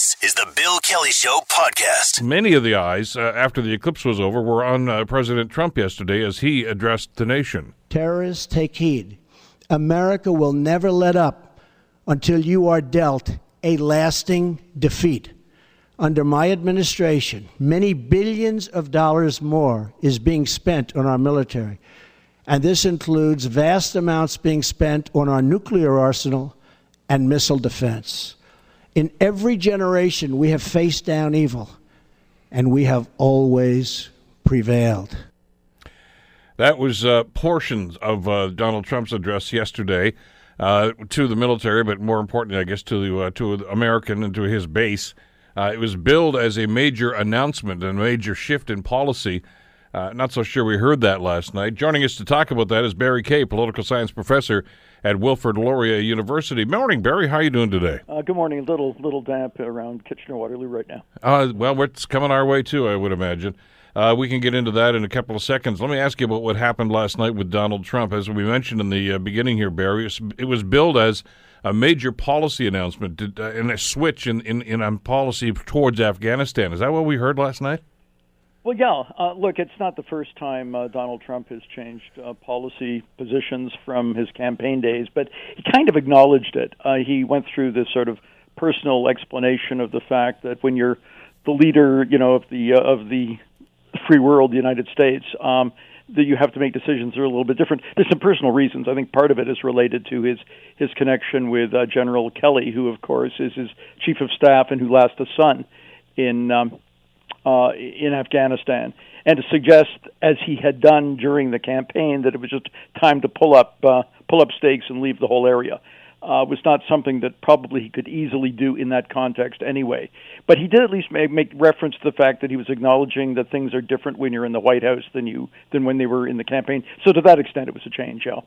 This is the Bill Kelly Show podcast. Many of the eyes, uh, after the eclipse was over, were on uh, President Trump yesterday as he addressed the nation. Terrorists, take heed. America will never let up until you are dealt a lasting defeat. Under my administration, many billions of dollars more is being spent on our military. And this includes vast amounts being spent on our nuclear arsenal and missile defense. In every generation, we have faced down evil, and we have always prevailed. That was uh, portions of uh, Donald Trump's address yesterday uh, to the military, but more importantly, I guess, to the uh, to American and to his base. Uh, it was billed as a major announcement and a major shift in policy. Uh, not so sure we heard that last night. Joining us to talk about that is Barry Kay, political science professor at Wilfrid Laurier University. Morning, Barry. How are you doing today? Uh, good morning. Little little damp around Kitchener Waterloo right now. Uh, well, it's coming our way too, I would imagine. Uh, we can get into that in a couple of seconds. Let me ask you about what happened last night with Donald Trump. As we mentioned in the uh, beginning here, Barry, it was billed as a major policy announcement uh, and a switch in, in, in policy towards Afghanistan. Is that what we heard last night? Well, yeah. Uh, look, it's not the first time uh, Donald Trump has changed uh, policy positions from his campaign days, but he kind of acknowledged it. Uh, he went through this sort of personal explanation of the fact that when you're the leader, you know, of the uh, of the free world, the United States, um, that you have to make decisions that are a little bit different. There's some personal reasons. I think part of it is related to his his connection with uh, General Kelly, who of course is his chief of staff and who lost a son in. Um, uh, in Afghanistan, and to suggest, as he had done during the campaign, that it was just time to pull up uh, pull up stakes and leave the whole area. Uh, was not something that probably he could easily do in that context anyway. But he did at least make, make reference to the fact that he was acknowledging that things are different when you're in the White House than you than when they were in the campaign. So to that extent, it was a change. Yeah.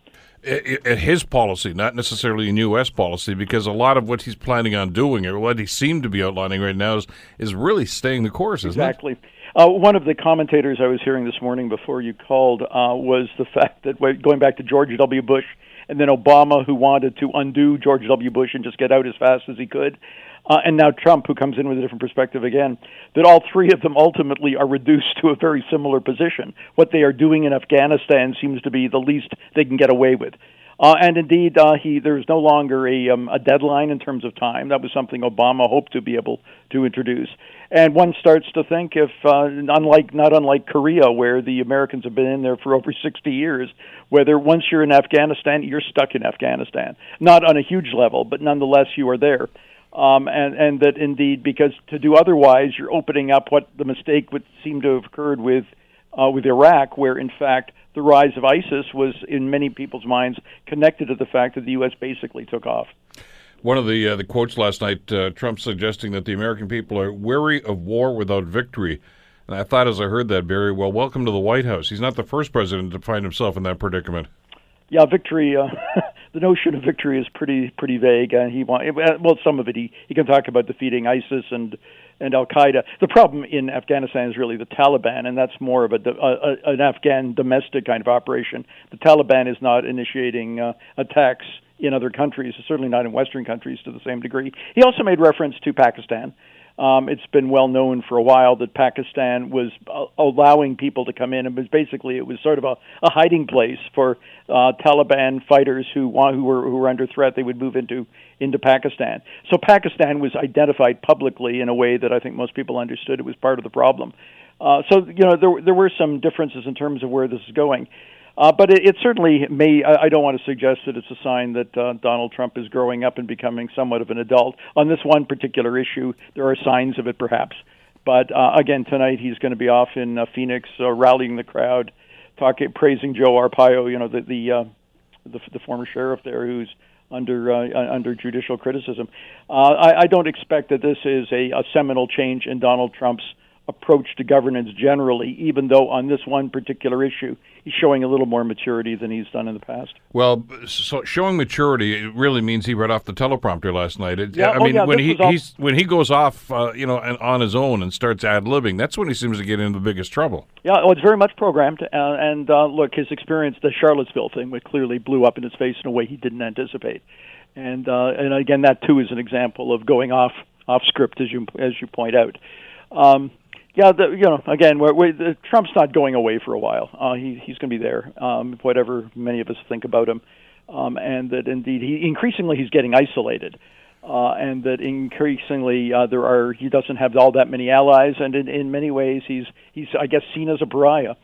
His policy, not necessarily in U.S. policy, because a lot of what he's planning on doing, or what he seemed to be outlining right now, is, is really staying the course, exactly. Uh, one of the commentators I was hearing this morning before you called uh, was the fact that going back to George W. Bush and then Obama, who wanted to undo George W. Bush and just get out as fast as he could, uh, and now Trump, who comes in with a different perspective again, that all three of them ultimately are reduced to a very similar position. What they are doing in Afghanistan seems to be the least they can get away with. Uh, and indeed, uh, he there's no longer a, um, a deadline in terms of time. That was something Obama hoped to be able to introduce. And one starts to think if, uh, unlike not unlike Korea, where the Americans have been in there for over 60 years, whether once you're in Afghanistan, you're stuck in Afghanistan. Not on a huge level, but nonetheless, you are there. Um, and, and that indeed, because to do otherwise, you're opening up what the mistake would seem to have occurred with uh, with Iraq, where in fact the rise of ISIS was, in many people's minds, connected to the fact that the U.S. basically took off. One of the uh, the quotes last night, uh, Trump suggesting that the American people are weary of war without victory. And I thought, as I heard that, Barry, well, welcome to the White House. He's not the first president to find himself in that predicament. Yeah, victory. Uh, the notion of victory is pretty pretty vague. Uh, he want well, some of it he he can talk about defeating ISIS and and Al Qaeda. The problem in Afghanistan is really the Taliban, and that's more of a, a, an Afghan domestic kind of operation. The Taliban is not initiating uh, attacks in other countries, certainly not in Western countries to the same degree. He also made reference to Pakistan. Um, it's been well known for a while that Pakistan was uh, allowing people to come in, and was basically it was sort of a, a hiding place for uh, Taliban fighters who want, who were who were under threat. They would move into into Pakistan. So Pakistan was identified publicly in a way that I think most people understood it was part of the problem. Uh, so you know there there were some differences in terms of where this is going. Uh, but it, it certainly may. I, I don't want to suggest that it's a sign that uh, Donald Trump is growing up and becoming somewhat of an adult. On this one particular issue, there are signs of it, perhaps. But uh, again, tonight he's going to be off in uh, Phoenix, uh, rallying the crowd, talking, praising Joe Arpaio, you know, the the, uh, the the former sheriff there, who's under uh, under judicial criticism. Uh, I, I don't expect that this is a, a seminal change in Donald Trump's approach to governance generally, even though on this one particular issue he's showing a little more maturity than he's done in the past. Well, so showing maturity it really means he read off the teleprompter last night. It, yeah, I oh mean, yeah, when he all... he's when he goes off, uh, you know, and on his own and starts ad libbing, that's when he seems to get into the biggest trouble. Yeah, well, it's very much programmed. Uh, and uh, look, his experience, the Charlottesville thing, which clearly blew up in his face in a way he didn't anticipate. And uh, and again, that too is an example of going off off script, as you as you point out. Um, yeah, the, you know, again, we're, we're, the, Trump's not going away for a while. Uh, he, he's going to be there, um, whatever many of us think about him, um, and that indeed he increasingly he's getting isolated, uh, and that increasingly uh, there are he doesn't have all that many allies, and in, in many ways he's he's I guess seen as a pariah.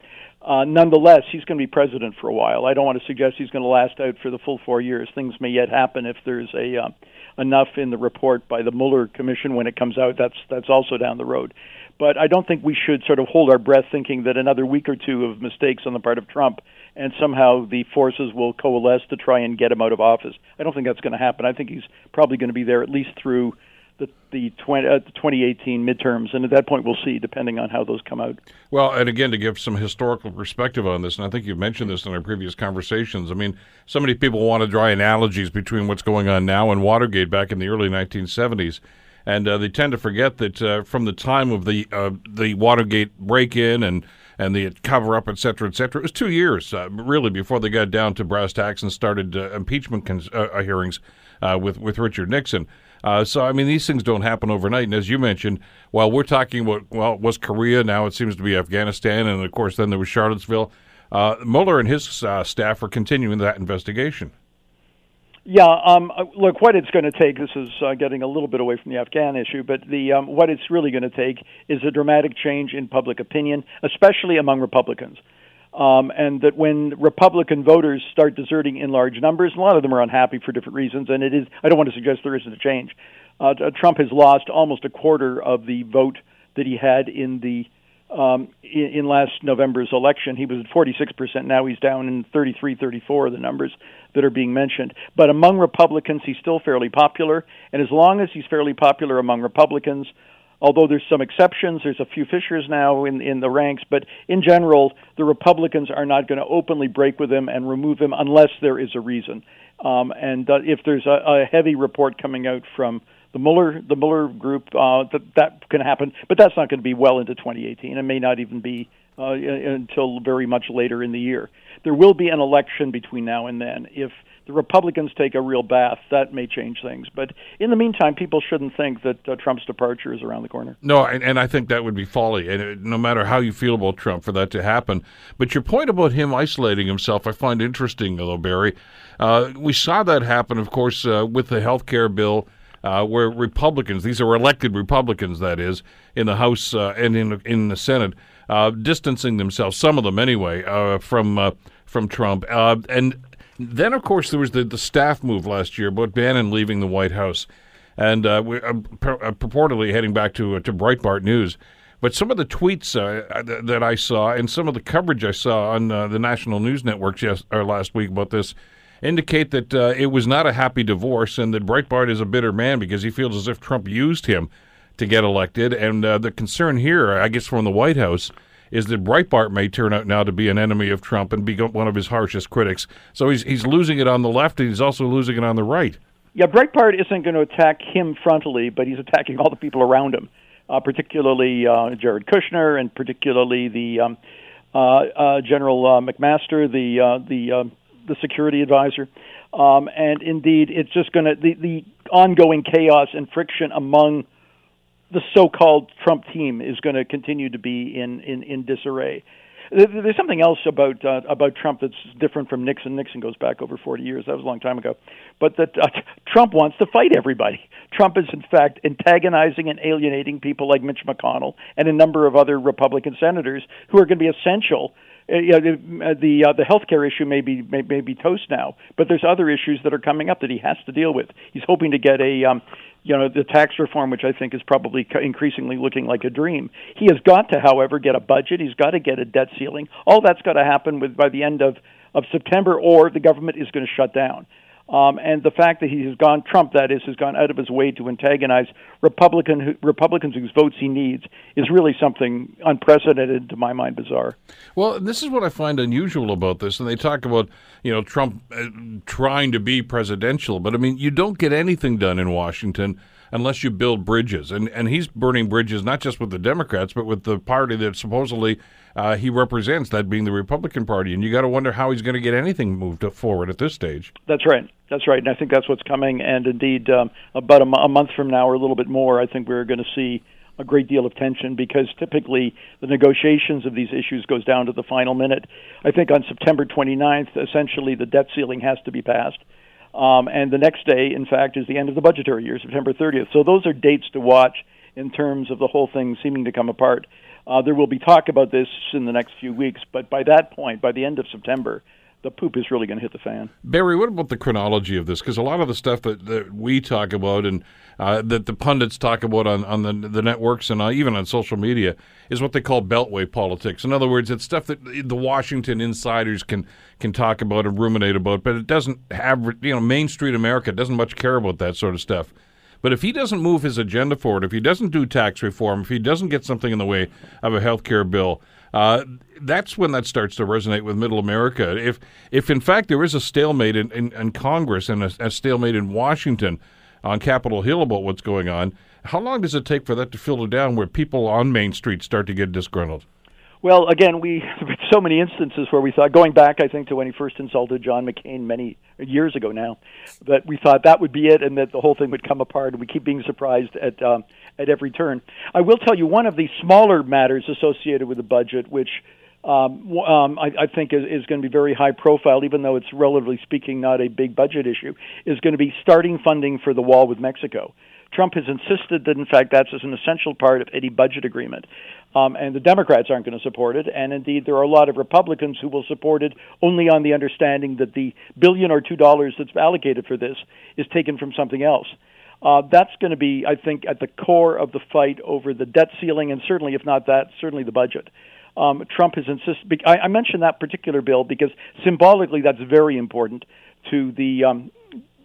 Uh, nonetheless, he's going to be president for a while. I don't want to suggest he's going to last out for the full four years. Things may yet happen if there's a uh, enough in the report by the Mueller Commission when it comes out. That's that's also down the road. But I don't think we should sort of hold our breath thinking that another week or two of mistakes on the part of Trump and somehow the forces will coalesce to try and get him out of office. I don't think that's going to happen. I think he's probably going to be there at least through the the, 20, uh, the 2018 midterms, and at that point we'll see, depending on how those come out. Well, and again, to give some historical perspective on this, and I think you've mentioned this in our previous conversations. I mean, so many people want to draw analogies between what's going on now and Watergate back in the early 1970s. And uh, they tend to forget that uh, from the time of the uh, the Watergate break-in and and the cover-up, et cetera, et cetera, it was two years uh, really before they got down to brass tacks and started uh, impeachment cons- uh, hearings with with Richard Nixon. So, I mean, these things don't happen overnight. And as you mentioned, while we're talking about, well, it was Korea, now it seems to be Afghanistan, and of course, then there was Charlottesville. Mueller and his staff are continuing that investigation. Yeah, um, uh, look, what it's going to take, this is uh, getting a little bit away from the Afghan issue, but the um, what it's really going to take is a dramatic change in public opinion, especially among Republicans um, and that when Republican voters start deserting in large numbers, a lot of them are unhappy for different reasons, and it is. I don't want to suggest there isn't a change. Uh, Trump has lost almost a quarter of the vote that he had in the um, in, in last November's election. He was at 46%. Now he's down in 33, 34 the numbers that are being mentioned. But among Republicans, he's still fairly popular. And as long as he's fairly popular among Republicans, although there's some exceptions, there's a few fissures now in, in the ranks, but in general, the Republicans are not going to openly break with him and remove him unless there is a reason. Um, and uh, if there's a, a heavy report coming out from the Mueller the Mueller group, uh, that that can happen, but that's not going to be well into 2018. It may not even be uh, until very much later in the year. There will be an election between now and then. If the Republicans take a real bath, that may change things. But in the meantime, people shouldn't think that uh, Trump's departure is around the corner. No, and, and I think that would be folly, and it, no matter how you feel about Trump, for that to happen. But your point about him isolating himself, I find interesting, though, Barry. Uh, we saw that happen, of course, uh, with the health care bill. Uh, where Republicans, these are elected Republicans, that is, in the House uh, and in in the Senate, uh, distancing themselves, some of them anyway, uh, from uh, from Trump. Uh, and then, of course, there was the, the staff move last year about Bannon leaving the White House, and we, purportedly heading back to to Breitbart News. But some of the tweets th- that I saw and some of the coverage I saw on the national news networks yes, last week about this indicate that it was not a happy divorce, and that Breitbart is a bitter man because he feels as if Trump used him to get elected. And the concern here, I guess, from the White House is that Breitbart may turn out now to be an enemy of Trump and be one of his harshest critics. So he's he's losing it on the left, and he's also losing it on the right. Yeah, Breitbart isn't going to attack him frontally, but he's attacking all the people around him, uh, particularly uh, Jared Kushner and particularly the um, uh, uh General uh, McMaster, the uh, the the security advisor. Um, and indeed, it's just going to the the ongoing chaos and friction among the so-called Trump team is going to continue to be in, in, in disarray. There's something else about uh, about Trump that's different from Nixon. Nixon goes back over 40 years. That was a long time ago. But that uh, Trump wants to fight everybody. Trump is in fact antagonizing and alienating people like Mitch McConnell and a number of other Republican senators who are going to be essential uh, know, the the, uh, the healthcare issue may be may, may be toast now, but there's other issues that are coming up that he has to deal with. He's hoping to get a um, you know the tax reform, which I think is probably increasingly looking like a dream. He has got to, however, get a budget. He's got to get a debt ceiling. All that's got to happen with by the end of of September, or the government is going to shut down. Um, and the fact that he has gone, Trump that is, has gone out of his way to antagonize Republican Republicans whose votes he needs is really something unprecedented to my mind, bizarre. Well, this is what I find unusual about this, and they talk about you know Trump uh, trying to be presidential, but I mean you don't get anything done in Washington unless you build bridges. And and he's burning bridges not just with the Democrats, but with the party that supposedly uh, he represents, that being the Republican Party. And you got to wonder how he's going to get anything moved forward at this stage. That's right. That's right. And I think that's what's coming. And indeed, um, about a, m- a month from now or a little bit more, I think we're going to see a great deal of tension because typically the negotiations of these issues goes down to the final minute. I think on September 29th, essentially the debt ceiling has to be passed. Um, and the next day, in fact, is the end of the budgetary year, September 30th. So those are dates to watch in terms of the whole thing seeming to come apart. Uh, there will be talk about this in the next few weeks, but by that point, by the end of September, the poop is really going to hit the fan. Barry, what about the chronology of this? Because a lot of the stuff that, that we talk about and uh, that the pundits talk about on, on the, the networks and uh, even on social media is what they call beltway politics. In other words, it's stuff that the Washington insiders can can talk about and ruminate about, but it doesn't have you know Main Street America doesn't much care about that sort of stuff. But if he doesn't move his agenda forward, if he doesn't do tax reform, if he doesn't get something in the way of a health care bill, uh, that's when that starts to resonate with Middle America. If if in fact there is a stalemate in, in, in Congress and a, a stalemate in Washington on Capitol Hill about what's going on. How long does it take for that to filter down where people on Main Street start to get disgruntled? Well, again, we so many instances where we thought going back, I think, to when he first insulted John McCain many years ago now, that we thought that would be it, and that the whole thing would come apart. And we keep being surprised at um, at every turn. I will tell you one of the smaller matters associated with the budget, which um, um, I, I think is, is going to be very high profile, even though it's relatively speaking not a big budget issue, is going to be starting funding for the wall with Mexico. Trump has insisted that, in fact, that's an essential part of any budget agreement. Um, and the Democrats aren't going to support it. And indeed, there are a lot of Republicans who will support it only on the understanding that the billion or two dollars that's allocated for this is taken from something else. Uh, that's going to be, I think, at the core of the fight over the debt ceiling, and certainly, if not that, certainly the budget um, Trump has insisted. I, I mentioned that particular bill because symbolically that's very important to the um,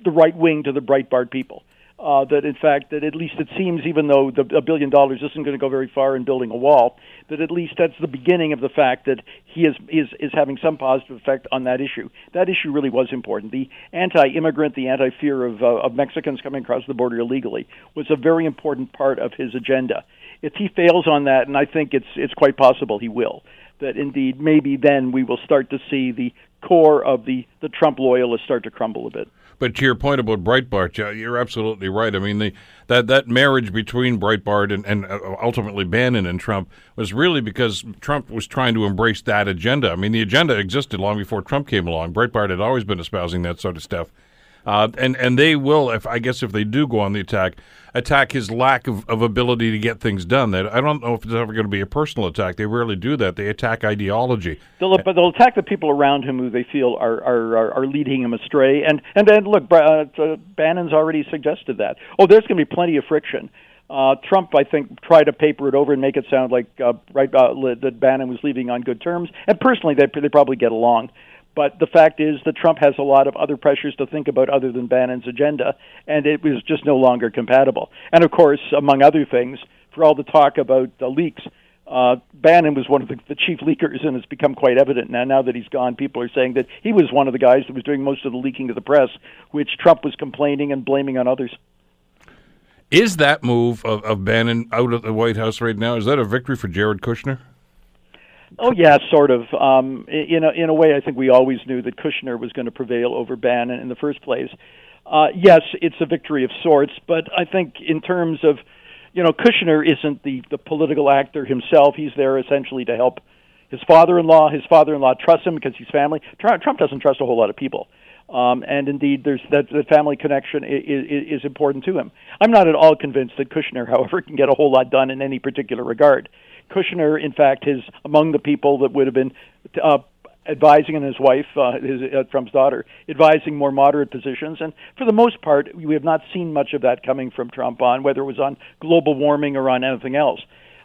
the right wing, to the Breitbart people. Uh, that in fact, that at least it seems, even though the, a billion dollars isn't going to go very far in building a wall, that at least that's the beginning of the fact that he is is is having some positive effect on that issue. That issue really was important. The anti-immigrant, the anti-fear of uh, of Mexicans coming across the border illegally was a very important part of his agenda if he fails on that, and I think it's it's quite possible he will, that indeed maybe then we will start to see the core of the the Trump loyalists start to crumble a bit. But to your point about Breitbart, you're absolutely right. I mean, the, that that marriage between Breitbart and, and uh, ultimately Bannon and Trump was really because Trump was trying to embrace that agenda. I mean, the agenda existed long before Trump came along. Breitbart had always been espousing that sort of stuff. Uh, and and they will, if I guess, if they do go on the attack, attack his lack of, of ability to get things done. That I don't know if it's ever going to be a personal attack. They rarely do that. They attack ideology. They'll, but they'll attack the people around him who they feel are are, are leading him astray. And and then look, uh, Bannon's already suggested that. Oh, there's going to be plenty of friction. Uh, Trump, I think, tried to paper it over and make it sound like uh, right uh, that Bannon was leaving on good terms. And personally, they they probably get along. But the fact is that Trump has a lot of other pressures to think about other than Bannon's agenda, and it was just no longer compatible. And of course, among other things, for all the talk about the leaks, uh, Bannon was one of the, the chief leakers, and it's become quite evident now. Now that he's gone, people are saying that he was one of the guys that was doing most of the leaking to the press, which Trump was complaining and blaming on others. Is that move of, of Bannon out of the White House right now? Is that a victory for Jared Kushner? Oh yeah, sort of. Um, in a in a way, I think we always knew that Kushner was going to prevail over Bannon in the first place. Uh, yes, it's a victory of sorts, but I think in terms of, you know, Kushner isn't the the political actor himself. He's there essentially to help his father-in-law. His father-in-law trusts him because he's family. Trump, Trump doesn't trust a whole lot of people. Um, and indeed, there's that the family connection is, is important to him. I'm not at all convinced that Kushner, however, can get a whole lot done in any particular regard. Kushner, in fact, is among the people that would have been uh, advising, and his wife, uh, his, uh, Trump's daughter, advising more moderate positions. And for the most part, we have not seen much of that coming from Trump on whether it was on global warming or on anything else.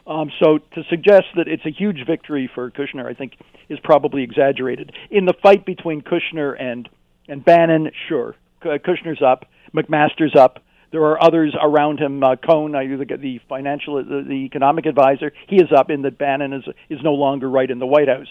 Um, so to suggest that it's a huge victory for Kushner, I think, is probably exaggerated. In the fight between Kushner and and Bannon, sure, Kushner's up, McMaster's up. There are others around him. Uh, Cohn, uh, the, the financial, the, the economic advisor, he is up in that Bannon is is no longer right in the White House.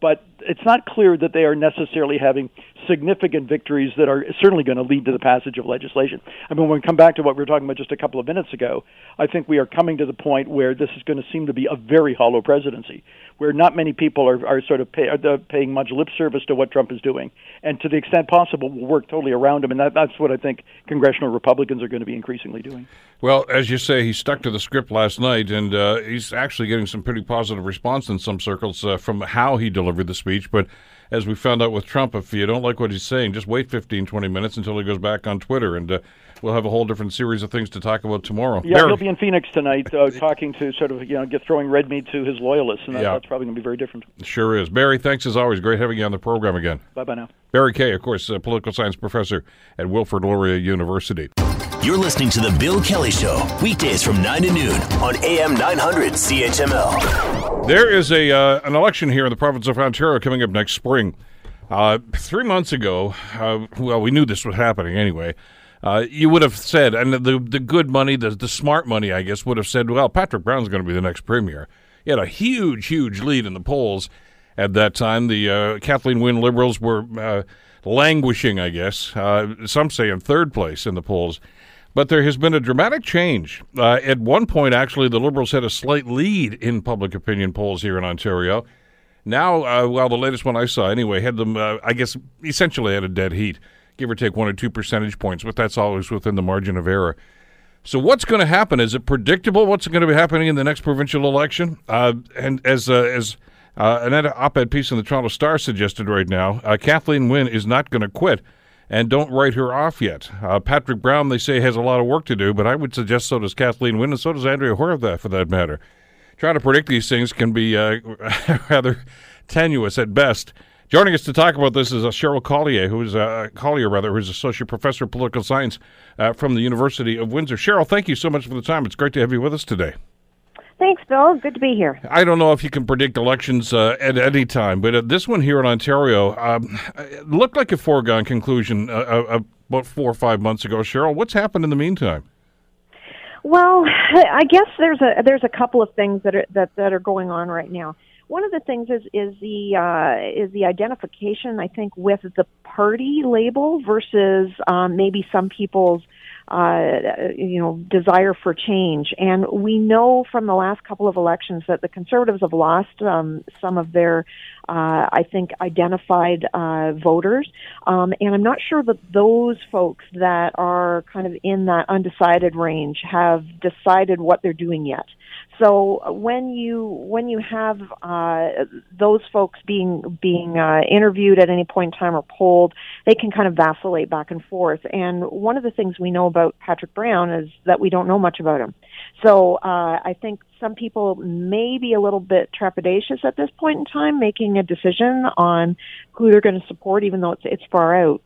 but it's not clear that they are necessarily having significant victories that are certainly going to lead to the passage of legislation. I mean, when we come back to what we were talking about just a couple of minutes ago, I think we are coming to the point where this is going to seem to be a very hollow presidency, where not many people are, are sort of pay, are paying much lip service to what Trump is doing, and to the extent possible, will work totally around him. And that, that's what I think congressional Republicans are going to be increasingly doing. Well, as you say, he stuck to the script last night, and uh, he's actually getting some pretty positive response in some circles uh, from how he delivered the speech. But as we found out with Trump, if you don't like what he's saying, just wait 15, 20 minutes until he goes back on Twitter, and uh, we'll have a whole different series of things to talk about tomorrow. Yeah, Barry. he'll be in Phoenix tonight, uh, talking to sort of you know get throwing red meat to his loyalists, and that, yeah. that's probably going to be very different. Sure is. Barry, thanks as always. Great having you on the program again. Bye bye now. Barry Kay, of course, political science professor at Wilfrid Laurier University. You're listening to The Bill Kelly Show, weekdays from 9 to noon on AM 900 CHML. There is a uh, an election here in the province of Ontario coming up next spring. Uh, three months ago, uh, well, we knew this was happening anyway. Uh, you would have said, and the the good money, the the smart money, I guess, would have said, well, Patrick Brown's going to be the next premier. He had a huge, huge lead in the polls at that time. The uh, Kathleen Wynne Liberals were uh, languishing, I guess. some say in third place in the polls. But there has been a dramatic change. Uh, at one point, actually, the Liberals had a slight lead in public opinion polls here in Ontario. Now, uh, well, the latest one I saw anyway had them, uh, I guess, essentially at a dead heat, give or take one or two percentage points, but that's always within the margin of error. So, what's going to happen? Is it predictable what's going to be happening in the next provincial election? Uh, and as uh, as uh, an op-ed piece in the Toronto Star suggested right now, uh, Kathleen Wynne is not going to quit and don't write her off yet. Uh, Patrick Brown, they say, has a lot of work to do, but I would suggest so does Kathleen Wynne, and so does Andrea Horwath, for that matter. Trying to predict these things can be uh, rather tenuous at best. Joining us to talk about this is uh, Cheryl Collier, who is uh, Collier rather, who's associate professor of political science uh, from the University of Windsor. Cheryl, thank you so much for the time. It's great to have you with us today. Thanks, Bill. Good to be here. I don't know if you can predict elections uh, at any time, but uh, this one here in Ontario um, looked like a foregone conclusion uh, uh, about four or five months ago. Cheryl, what's happened in the meantime? Well, I guess there's a there's a couple of things that are that, that are going on right now. One of the things is is the uh, is the identification I think with the party label versus um, maybe some people's uh, you know, desire for change. And we know from the last couple of elections that the conservatives have lost um, some of their, uh, I think, identified uh, voters. Um, and I'm not sure that those folks that are kind of in that undecided range have decided what they're doing yet. So when you when you have uh, those folks being being uh, interviewed at any point in time or polled, they can kind of vacillate back and forth. And one of the things we know about Patrick Brown is that we don't know much about him. So uh, I think some people may be a little bit trepidatious at this point in time, making a decision on who they're going to support, even though it's it's far out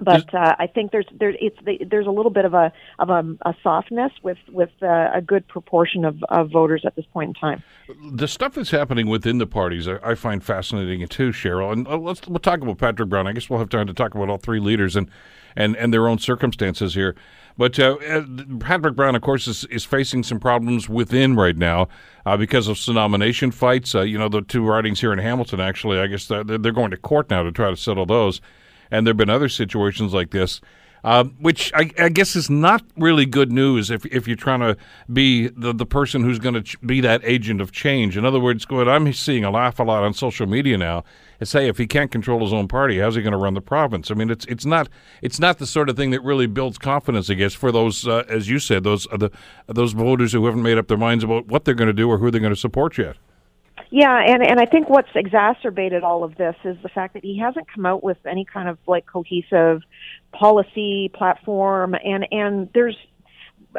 but uh, I think there's there it's there's a little bit of a of a, a softness with with uh, a good proportion of, of voters at this point in time. The stuff that's happening within the parties, I, I find fascinating too, Cheryl. And uh, let's we'll talk about Patrick Brown. I guess we'll have time to talk about all three leaders and and and their own circumstances here. But uh, uh Patrick Brown, of course, is, is facing some problems within right now uh, because of some nomination fights. Uh, you know, the two ridings here in Hamilton, actually, I guess they're, they're going to court now to try to settle those and there have been other situations like this. Uh, which I, I, guess is not really good news if, if you're trying to be the, the person who's going to ch- be that agent of change. In other words, what I'm seeing a laugh a lot on social media now say if he can't control his own party, how's he going to run the province? I mean, it's it's not it's not the sort of thing that really builds confidence. I guess for those, uh, as you said, those uh, the those voters who haven't made up their minds about what they're going to do or who they're going to support yet. Yeah, and and I think what's exacerbated all of this is the fact that he hasn't come out with any kind of like cohesive policy platform and and there's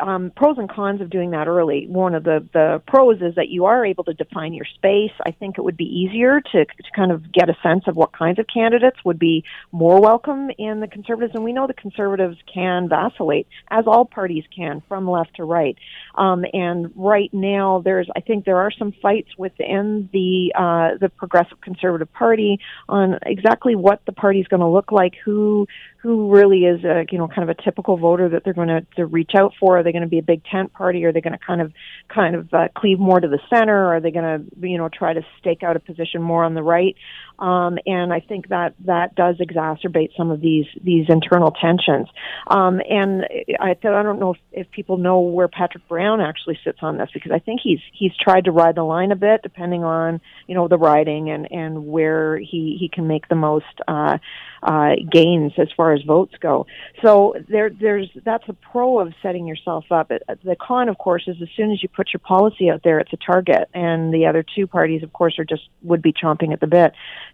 um, pros and cons of doing that early. One of the, the pros is that you are able to define your space. I think it would be easier to, to kind of get a sense of what kinds of candidates would be more welcome in the conservatives. And we know the conservatives can vacillate, as all parties can, from left to right. Um, and right now, there's I think there are some fights within the uh, the Progressive Conservative Party on exactly what the party is going to look like, who who really is a you know kind of a typical voter that they're going to, to reach out for. Are they going to be a big tent party? Are they going to kind of kind of uh, cleave more to the center? Are they going to you know try to stake out a position more on the right? Um, and I think that that does exacerbate some of these these internal tensions. Um, and I, I don't know if, if people know where Patrick Brown actually sits on this because I think he's he's tried to ride the line a bit, depending on you know the riding and and where he he can make the most uh, uh, gains as far as votes go. So there there's that's a pro of setting yourself up. The con, of course, is as soon as you put your policy out there, it's a target, and the other two parties, of course, are just would be chomping at the bit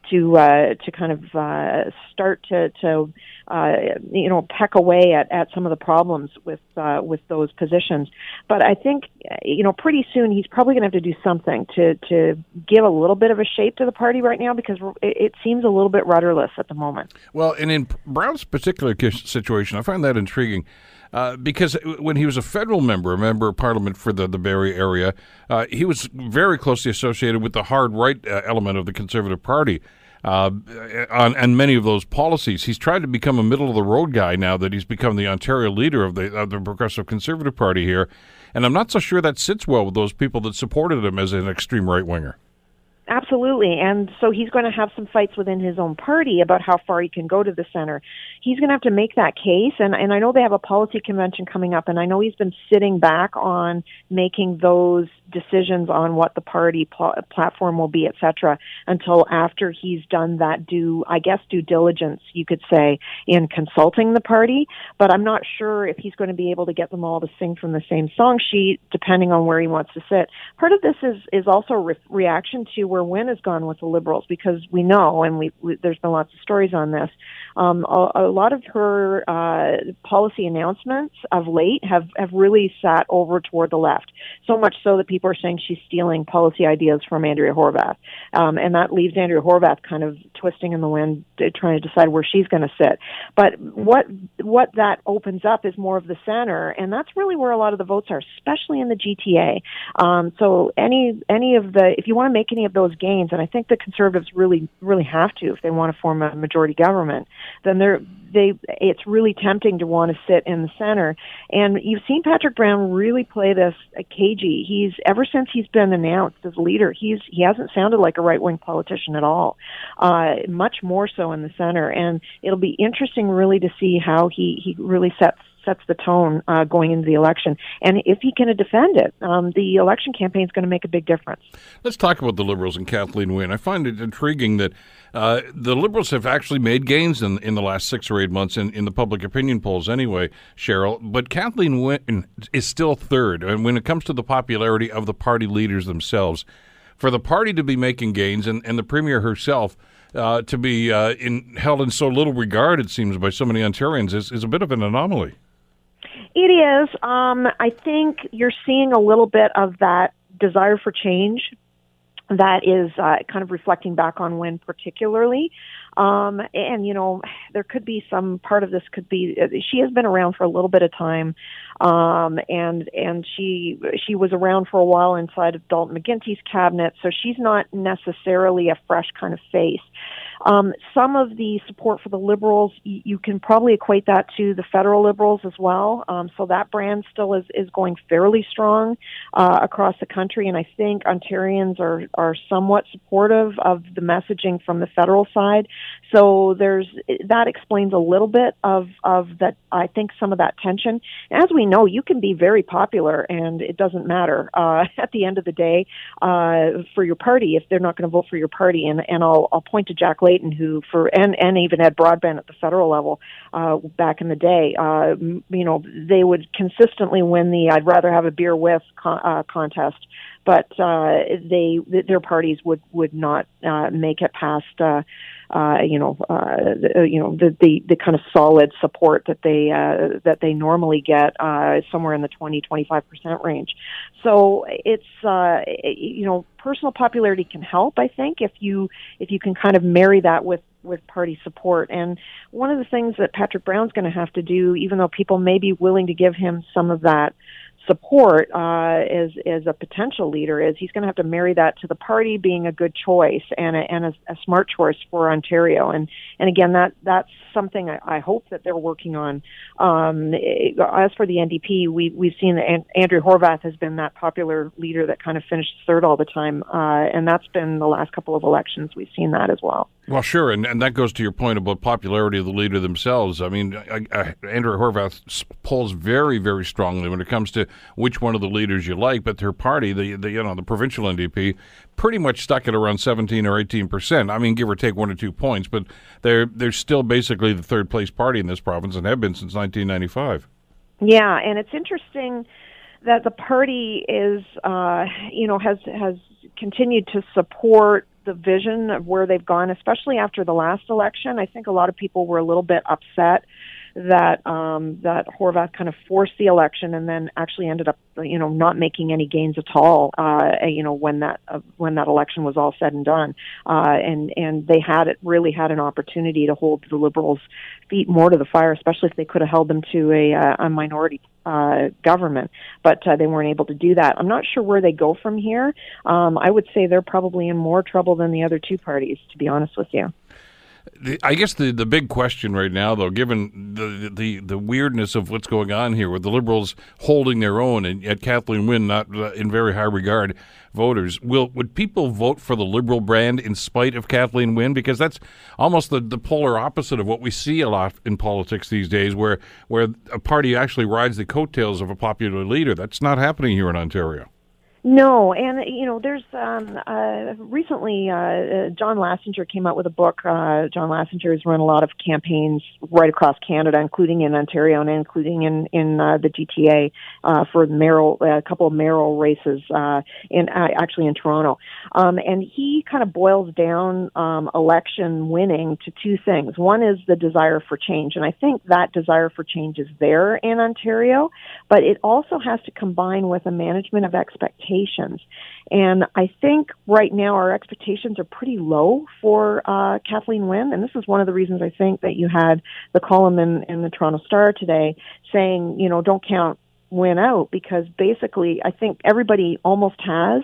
to uh, to kind of uh, start to to uh, you know peck away at, at some of the problems with uh, with those positions. But I think you know pretty soon he's probably going to have to do something to to give a little bit of a shape to the party right now because it, it seems a little bit rudderless at the moment. Well, and in Brown's particular situation, I find that intriguing. Uh, because when he was a federal member, a member of parliament for the, the Barrie area, uh, he was very closely associated with the hard right uh, element of the Conservative Party. Uh, on and many of those policies, he's tried to become a middle of the road guy now that he's become the Ontario leader of the of the Progressive Conservative Party here, and I'm not so sure that sits well with those people that supported him as an extreme right winger. Absolutely. And so he's going to have some fights within his own party about how far he can go to the center. He's going to have to make that case. And, and I know they have a policy convention coming up, and I know he's been sitting back on making those decisions on what the party pl- platform will be, et cetera, until after he's done that due, I guess, due diligence, you could say, in consulting the party. But I'm not sure if he's going to be able to get them all to sing from the same song sheet, depending on where he wants to sit. Part of this is, is also re- reaction to where Wynne has gone with the Liberals, because we know, and we, we there's been lots of stories on this, um, a, a lot of her uh, policy announcements of late have, have really sat over toward the left, so much so that people are saying she's stealing policy ideas from Andrea Horwath. Um, and that leaves Andrea Horwath kind of twisting in the wind, trying to decide where she's going to sit. But what, what that opens up is more of the center, and that's really where a lot of the votes are, especially in the GTA. Um, so any, any of the, if you want to make any of those gains, and I think the Conservatives really, really have to if they want to form a majority government, then they're they it's really tempting to want to sit in the center. And you've seen Patrick Brown really play this uh, cagey. He's ever since he's been announced as leader, he's he hasn't sounded like a right wing politician at all. Uh, much more so in the center. And it'll be interesting really to see how he he really sets sets the tone uh, going into the election. And if he can defend it, um, the election campaign is going to make a big difference. Let's talk about the Liberals and Kathleen Wynne. I find it intriguing that uh, the Liberals have actually made gains in, in the last six or eight months in, in the public opinion polls, anyway, Cheryl. But Kathleen Wynne is still third. And when it comes to the popularity of the party leaders themselves, for the party to be making gains and, and the Premier herself, uh, to be uh, in, held in so little regard, it seems, by so many Ontarians, is, is a bit of an anomaly. It is. Um, I think you're seeing a little bit of that desire for change that is uh, kind of reflecting back on Wynne particularly. Um, and you know, there could be some part of this could be she has been around for a little bit of time, um, and and she she was around for a while inside of Dalton McGuinty's cabinet, so she's not necessarily a fresh kind of face. Um, some of the support for the liberals, you, you can probably equate that to the federal liberals as well. Um, so that brand still is, is going fairly strong uh, across the country, and I think Ontarians are are somewhat supportive of the messaging from the federal side. So there's that explains a little bit of of that. I think some of that tension. As we know, you can be very popular, and it doesn't matter uh, at the end of the day uh, for your party if they're not going to vote for your party. And and I'll I'll point to Jack Layton, who for and and even had Broadbent at the federal level uh, back in the day. Uh, you know, they would consistently win the "I'd rather have a beer with" con- uh, contest, but uh, they their parties would would not uh, make it past. Uh, uh, you know, uh, the, you know the, the the kind of solid support that they uh, that they normally get uh, somewhere in the 20 25 percent range. So it's uh, you know personal popularity can help. I think if you if you can kind of marry that with with party support. And one of the things that Patrick Brown's going to have to do, even though people may be willing to give him some of that support uh, as as a potential leader is he's going to have to marry that to the party being a good choice and a, and a, a smart choice for Ontario. And and again, that that's something I, I hope that they're working on. Um, as for the NDP, we we've seen that Andrea Horwath has been that popular leader that kind of finished third all the time, uh, and that's been the last couple of elections. We've seen that as well. Well, sure, and, and that goes to your point about popularity of the leader themselves. I mean, I, I, Andrea Horwath polls very, very strongly when it comes to which one of the leaders you like, but their party, the, the you know the provincial NDP, pretty much stuck at around seventeen or eighteen percent. I mean, give or take one or two points, but they're they're still basically the third place party in this province and have been since nineteen ninety five. Yeah, and it's interesting that the party is, uh, you know, has has continued to support the vision of where they've gone, especially after the last election. I think a lot of people were a little bit upset that um, that Horwath kind of forced the election and then actually ended up, you know, not making any gains at all. Uh, you know, when that uh, when that election was all said and done, uh, and and they had it really had an opportunity to hold the Liberals' feet more to the fire, especially if they could have held them to a, uh, a minority uh, government, but uh, they weren't able to do that. I'm not sure where they go from here. Um, I would say they're probably in more trouble than the other two parties, to be honest with you. I guess the, the big question right now, though, given the, the the weirdness of what's going on here, with the Liberals holding their own and yet Kathleen Wynne not uh, in very high regard, voters will would people vote for the Liberal brand in spite of Kathleen Wynne? Because that's almost the, the polar opposite of what we see a lot in politics these days, where where a party actually rides the coattails of a popular leader. That's not happening here in Ontario. No, and you know, there's um, uh, recently uh, uh, John Laschinger came out with a book. Uh, John Laschinger has run a lot of campaigns right across Canada, including in Ontario and including in in uh, the GTA uh, for mayoral a couple of mayoral races uh, in uh, actually in Toronto. Um, and he kind of boils down um, election winning to two things. One is the desire for change, and I think that desire for change is there in Ontario, but it also has to combine with a management of expectations expectations. And I think right now our expectations are pretty low for uh, Kathleen Wynne. And this is one of the reasons I think that you had the column in, in the Toronto Star today saying, you know, don't count Wynne out because basically I think everybody almost has.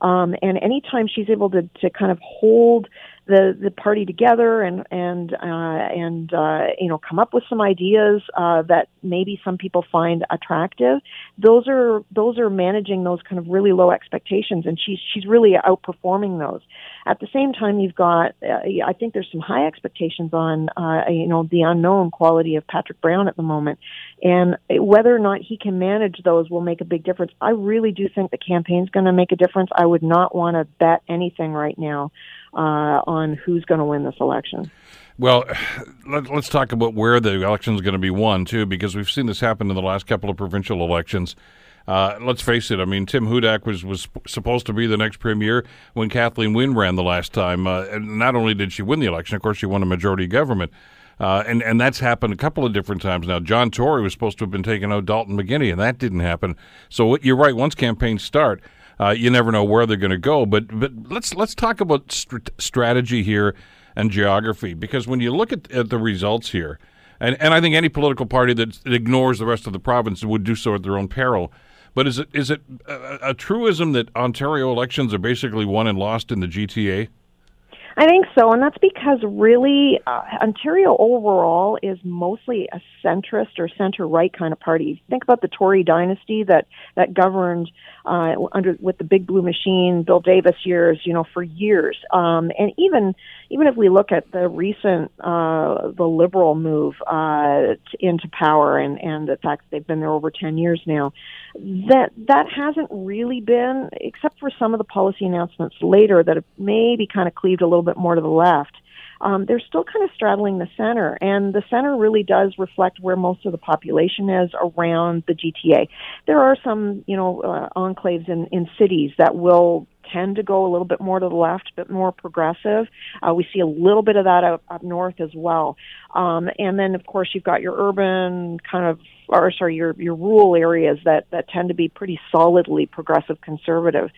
Um, and anytime she's able to, to kind of hold the the party together and and uh, and uh, you know come up with some ideas uh, that maybe some people find attractive. Those are those are managing those kind of really low expectations, and she's she's really outperforming those. At the same time, you've got uh, I think there's some high expectations on uh, you know the unknown quality of Patrick Brown at the moment, and whether or not he can manage those will make a big difference. I really do think the campaign's going to make a difference. I would not want to bet anything right now uh, on who's going to win this election. Well, let, us talk about where the election is going to be won, too, because we've seen this happen in the last couple of provincial elections. Uh, let's face it. I mean, Tim Hudak was, was supposed to be the next premier when Kathleen Wynne ran the last time. Uh, and not only did she win the election, of course, she won a majority government. Uh, and, and that's happened a couple of different times now. John Tory was supposed to have been taking out Dalton McGuinty, and that didn't happen. So you're right. Once campaigns start, uh, you never know where they're going to go. But but let's let's talk about st- strategy here and geography because when you look at, at the results here, and, and I think any political party that ignores the rest of the province would do so at their own peril. But is it is it a, a truism that Ontario elections are basically won and lost in the GTA? I think so, and that's because really uh, Ontario overall is mostly a centrist or center right kind of party. Think about the Tory dynasty that that governed uh, under with the Big Blue Machine, Bill Davis years, you know, for years. Um, and even even if we look at the recent uh, the Liberal move uh, into power and and the fact that they've been there over ten years now, that that hasn't really been, except for some of the policy announcements later that have maybe kind of cleaved a little bit more to the left um, they're still kind of straddling the center, and the center really does reflect where most of the population is around the GTA. There are some, you know, uh, enclaves in, in cities that will tend to go a little bit more to the left, a bit more progressive. Uh, we see a little bit of that up, up north as well. Um, and then, of course, you've got your urban kind of or sorry, your your rural areas that that tend to be pretty solidly progressive conservative.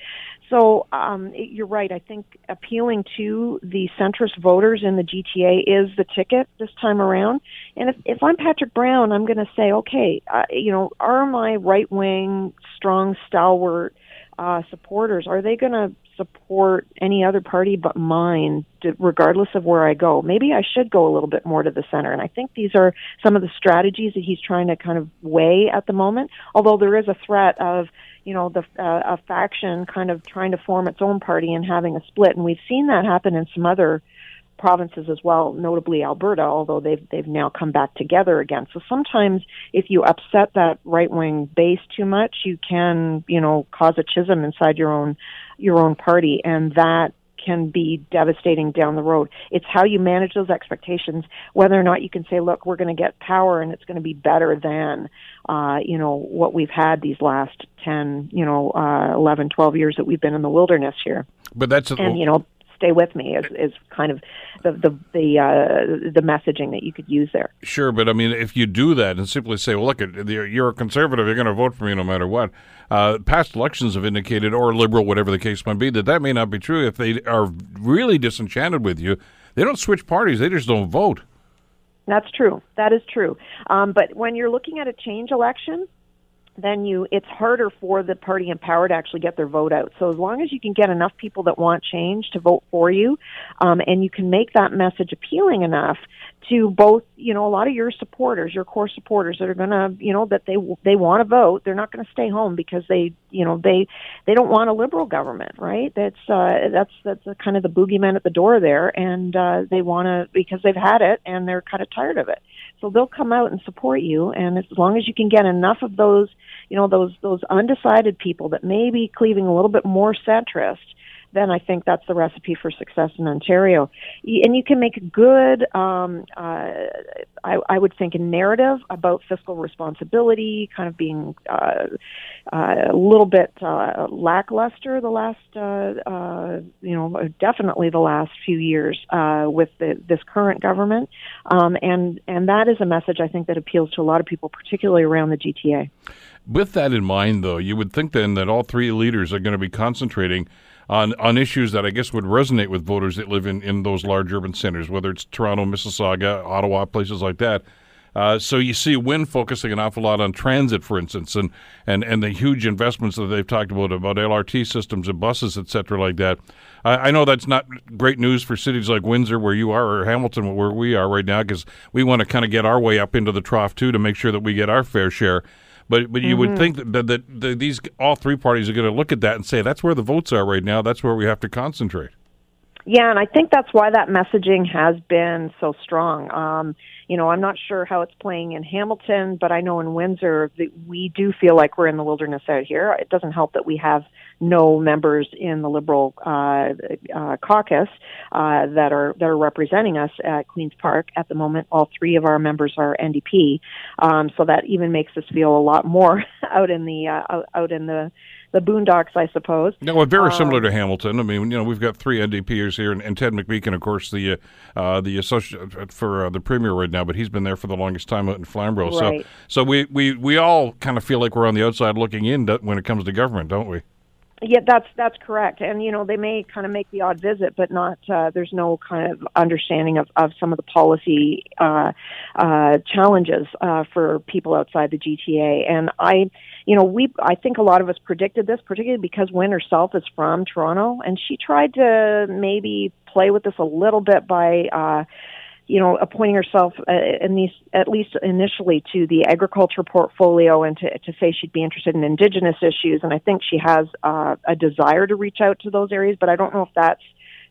So um, you're right. I think appealing to the centrist voters in the GTA is the ticket this time around. And if, if I'm Patrick Brown, I'm going to say, okay, uh, you know, are my right wing, strong, stalwart uh, supporters are they going to support any other party but mine, regardless of where I go? Maybe I should go a little bit more to the center. And I think these are some of the strategies that he's trying to kind of weigh at the moment. Although there is a threat of you know the uh, a faction kind of trying to form its own party and having a split and we've seen that happen in some other provinces as well notably Alberta although they've they've now come back together again so sometimes if you upset that right wing base too much you can you know cause a schism inside your own your own party and that can be devastating down the road. It's how you manage those expectations, whether or not you can say, look, we're going to get power and it's going to be better than, uh, you know, what we've had these last 10, you know, uh, 11, 12 years that we've been in the wilderness here. But that's, a, and, you know, stay with me is, is kind of the the the, uh, the messaging that you could use there. Sure, but I mean, if you do that and simply say, "Well, look, you're a conservative, you're going to vote for me no matter what," uh, past elections have indicated, or liberal, whatever the case might be, that that may not be true. If they are really disenchanted with you, they don't switch parties; they just don't vote. That's true. That is true. Um, but when you're looking at a change election, then you it's harder for the party in power to actually get their vote out. So as long as you can get enough people that want change to vote for you, um, and you can make that message appealing enough to both, you know, a lot of your supporters, your core supporters that are going to, you know, that they they want to vote. They're not going to stay home because they, you know, they they don't want a liberal government, right? That's uh, that's that's a kind of the boogeyman at the door there, and uh, they want to because they've had it and they're kind of tired of it. So they'll come out and support you, and as long as you can get enough of those, you know, those those undecided people that may be cleaving a little bit more centrist then I think that's the recipe for success in Ontario. And you can make a good, um, uh, I, I would think, a narrative about fiscal responsibility, kind of being uh, uh, a little bit uh, lackluster the last, uh, uh, you know, definitely the last few years uh, with the, this current government, um, and and that is a message I think that appeals to a lot of people, particularly around the GTA. With that in mind, though, you would think then that all three leaders are going to be concentrating on, on issues that I guess would resonate with voters that live in, in those large urban centers, whether it's Toronto, Mississauga, Ottawa, places like that. Uh, so you see Wynne focusing an awful lot on transit, for instance, and, and, and the huge investments that they've talked about, about LRT systems and buses, et cetera, like that. I, I know that's not great news for cities like Windsor, where you are, or Hamilton, where we are right now, because we want to kind of get our way up into the trough, too, to make sure that we get our fair share. But but you mm-hmm. would think that, that, that, these all three parties are going to look at that and say that's where the votes are right now. That's where we have to concentrate. Yeah, and I think that's why that messaging has been so strong. Um, you know, I'm not sure how it's playing in Hamilton, but I know in Windsor that we do feel like we're in the wilderness out here. It doesn't help that we have no members in the Liberal uh, uh, caucus uh, that are that are representing us at Queens Park at the moment. All three of our members are NDP, um, so that even makes us feel a lot more out in the uh, out in the the boondocks, I suppose. No, very um, similar to Hamilton. I mean, you know, we've got three NDPers here, and, and Ted McMeekin, of course, the uh, uh, the associate uh, for uh, the premier right now, but he's been there for the longest time out in Flamborough. Right. So, so we, we we all kind of feel like we're on the outside looking in when it comes to government, don't we? Yeah, that's that's correct. And you know, they may kind of make the odd visit, but not. Uh, there's no kind of understanding of, of some of the policy uh, uh, challenges uh, for people outside the GTA. And I, you know, we I think a lot of us predicted this, particularly because Wynne herself is from Toronto, and she tried to maybe play with this a little bit by. Uh, you know, appointing herself uh, in these, at least initially, to the agriculture portfolio, and to, to say she'd be interested in indigenous issues. And I think she has uh, a desire to reach out to those areas, but I don't know if that's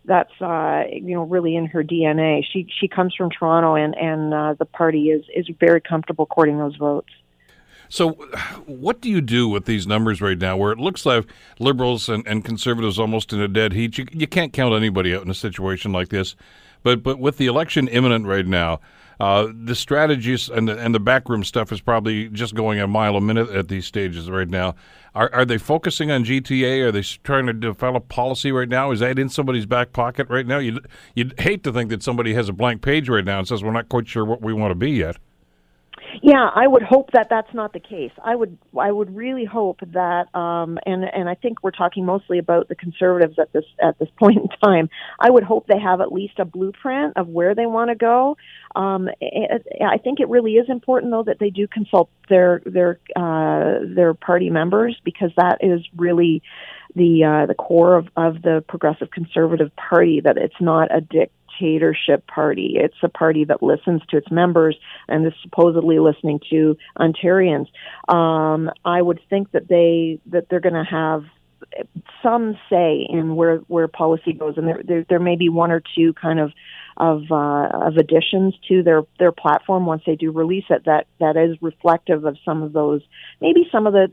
that's uh, you know really in her DNA. She she comes from Toronto, and and uh, the party is is very comfortable courting those votes. So, what do you do with these numbers right now, where it looks like liberals and, and conservatives almost in a dead heat? You, you can't count anybody out in a situation like this. But but with the election imminent right now, uh, the strategies and the, and the backroom stuff is probably just going a mile a minute at these stages right now. Are, are they focusing on GTA? Are they trying to develop policy right now? Is that in somebody's back pocket right now? You'd, you'd hate to think that somebody has a blank page right now and says, we're not quite sure what we want to be yet. Yeah, I would hope that that's not the case. I would I would really hope that um and and I think we're talking mostly about the conservatives at this at this point in time. I would hope they have at least a blueprint of where they want to go. Um I think it really is important though that they do consult their their uh their party members because that is really the uh the core of of the progressive conservative party that it's not a dick dictatorship party. It's a party that listens to its members and is supposedly listening to Ontarians. Um, I would think that they that they're going to have some say in where where policy goes, and there, there there may be one or two kind of of uh, of additions to their their platform once they do release it that that is reflective of some of those maybe some of the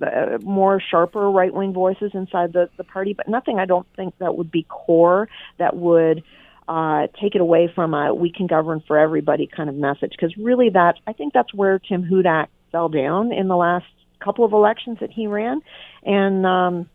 the uh, more sharper right wing voices inside the the party, but nothing I don't think that would be core that would uh, take it away from a "we can govern for everybody" kind of message. Because really, that I think that's where Tim Hudak fell down in the last couple of elections that he ran, and um,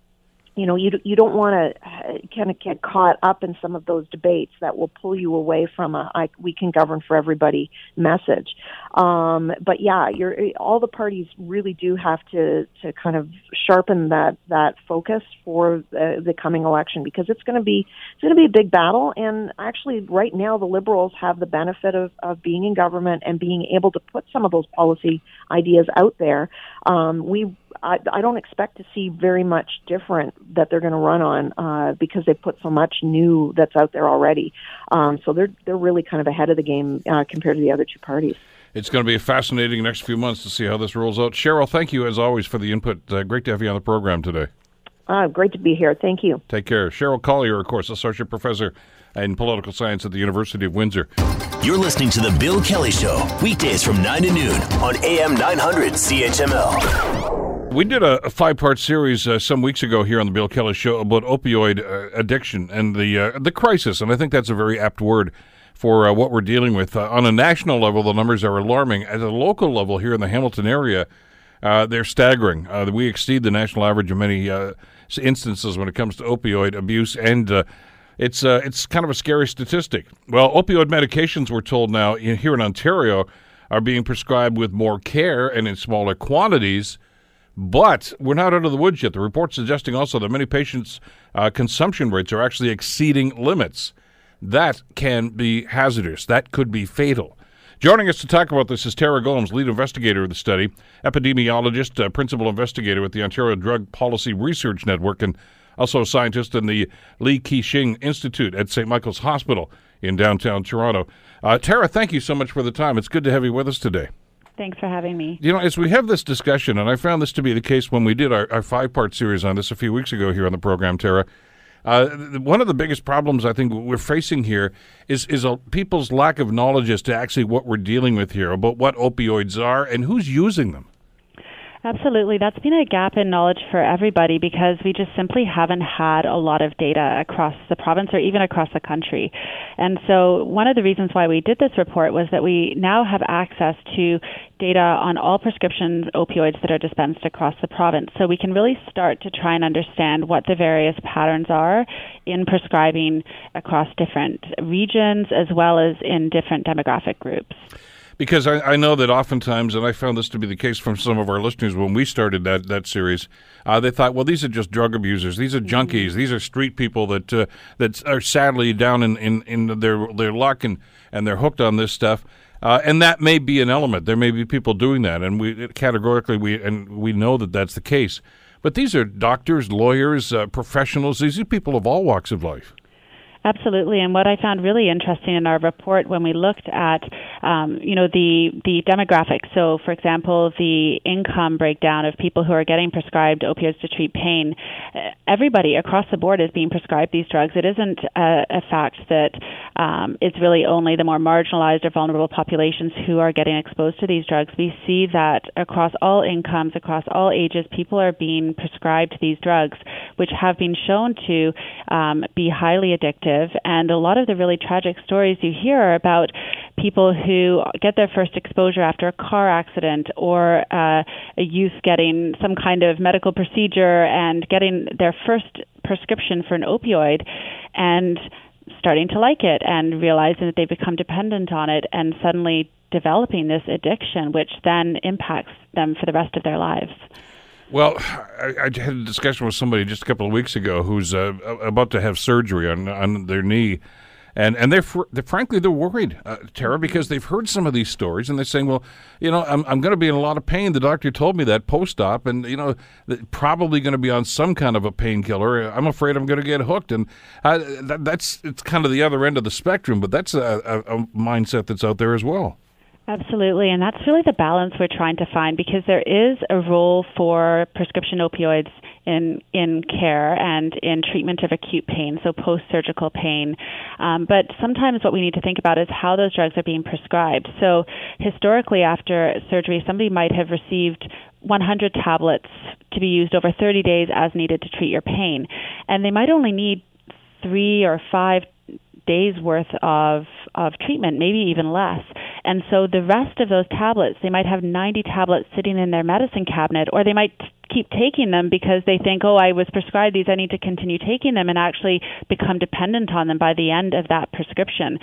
you know you you don't want to uh, kind of get caught up in some of those debates that will pull you away from a I, we can govern for everybody message. Um but yeah you're all the parties really do have to to kind of sharpen that that focus for the, the coming election because it's going to be it's going to be a big battle. And actually right now the liberals have the benefit of of being in government and being able to put some of those policy ideas out there. Um we I, I don't expect to see very much different that they're going to run on uh, because they put so much new that's out there already. Um, so they're they're really kind of ahead of the game uh, compared to the other two parties. It's going to be a fascinating next few months to see how this rolls out. Cheryl, thank you as always for the input. Uh, great to have you on the program today. Uh, great to be here. Thank you. Take care. Cheryl Collier, of course, Associate Professor in Political Science at the University of Windsor. You're listening to The Bill Kelly Show, weekdays from 9 to noon on AM 900 CHML. We did a, a five-part series uh, some weeks ago here on the Bill Kelly Show about opioid uh, addiction and the uh, the crisis, and I think that's a very apt word for uh, what we're dealing with. Uh, on a national level, the numbers are alarming. At a local level, here in the Hamilton area, uh, they're staggering. we exceed the national average in many instances when it comes to opioid abuse, and it's it's kind of a scary statistic. Well, opioid medications, we're told now in, here in Ontario, are being prescribed with more care and in smaller quantities but we're not out of the woods yet. The report suggesting also that many patients' uh, consumption rates are actually exceeding limits. That can be hazardous. That could be fatal. Joining us to talk about this is Tara Gomes, lead investigator of the study, epidemiologist, uh, principal investigator with the Ontario Drug Policy Research Network, and also a scientist in the Li Ka-shing Institute at St. Michael's Hospital in downtown Toronto. Uh, Tara, thank you so much for the time. It's good to have you with us today. Thanks for having me. You know, as we have this discussion, and I found this to be the case when we did our, our five part series on this a few weeks ago here on the program, Tara. Uh, one of the biggest problems I think we're facing here is is a, people's lack of knowledge as to actually what we're dealing with here about what opioids are and who's using them. Absolutely. That's been a gap in knowledge for everybody because we just simply haven't had a lot of data across the province or even across the country. And so, one of the reasons why we did this report was that we now have access to data on all prescription opioids that are dispensed across the province. So, we can really start to try and understand what the various patterns are in prescribing across different regions as well as in different demographic groups because I, I, know that oftentimes, and I found this to be the case from some of our listeners when we started that that series, uh, they thought, well, these are just drug abusers, these are junkies, these are street people that uh, that are sadly down in, in, in their their luck and and they're hooked on this stuff. Uh, and that may be an element. There may be people doing that, and we categorically we and we know that that's the case. But these are doctors, lawyers, uh, professionals. These are people of all walks of life. Absolutely, and what I found really interesting in our report when we looked at, um, you know, the the demographics. So, for example, the income breakdown of people who are getting prescribed opioids to treat pain. Uh, everybody across the board is being prescribed these drugs. It isn't a, a fact that um, it's really only the more marginalized or vulnerable populations who are getting exposed to these drugs. We see that across all incomes, across all ages, people are being prescribed these drugs, which have been shown to um, be highly addictive and a lot of the really tragic stories you hear are about people who get their first exposure after a car accident or uh, a youth getting some kind of medical procedure and getting their first prescription for an opioid and starting to like it and realizing that they become dependent on it and suddenly developing this addiction, which then impacts them for the rest of their lives. Well, I, I, had a discussion with somebody just a couple of weeks ago who's uh, about to have surgery on on their knee, and and they're, fr- they're frankly they're worried, uh, Tara, because they've heard some of these stories and they're saying, well, you know, I'm I'm going to be in a lot of pain. The doctor told me that post op, and you know, probably going to be on some kind of a painkiller. I'm afraid I'm going to get hooked, and uh, that, that's it's kind of the other end of the spectrum, but that's a, a, a mindset that's out there as well. Absolutely, and that's really the balance we're trying to find because there is a role for prescription opioids in in care and in treatment of acute pain, so post-surgical pain. Um, but sometimes what we need to think about is how those drugs are being prescribed. So historically, after surgery, somebody might have received 100 tablets to be used over 30 days as needed to treat your pain, and they might only need three or five days worth of of treatment, maybe even less. And so the rest of those tablets, they might have 90 tablets sitting in their medicine cabinet, or they might keep taking them because they think, oh, I was prescribed these, I need to continue taking them, and actually become dependent on them by the end of that prescription.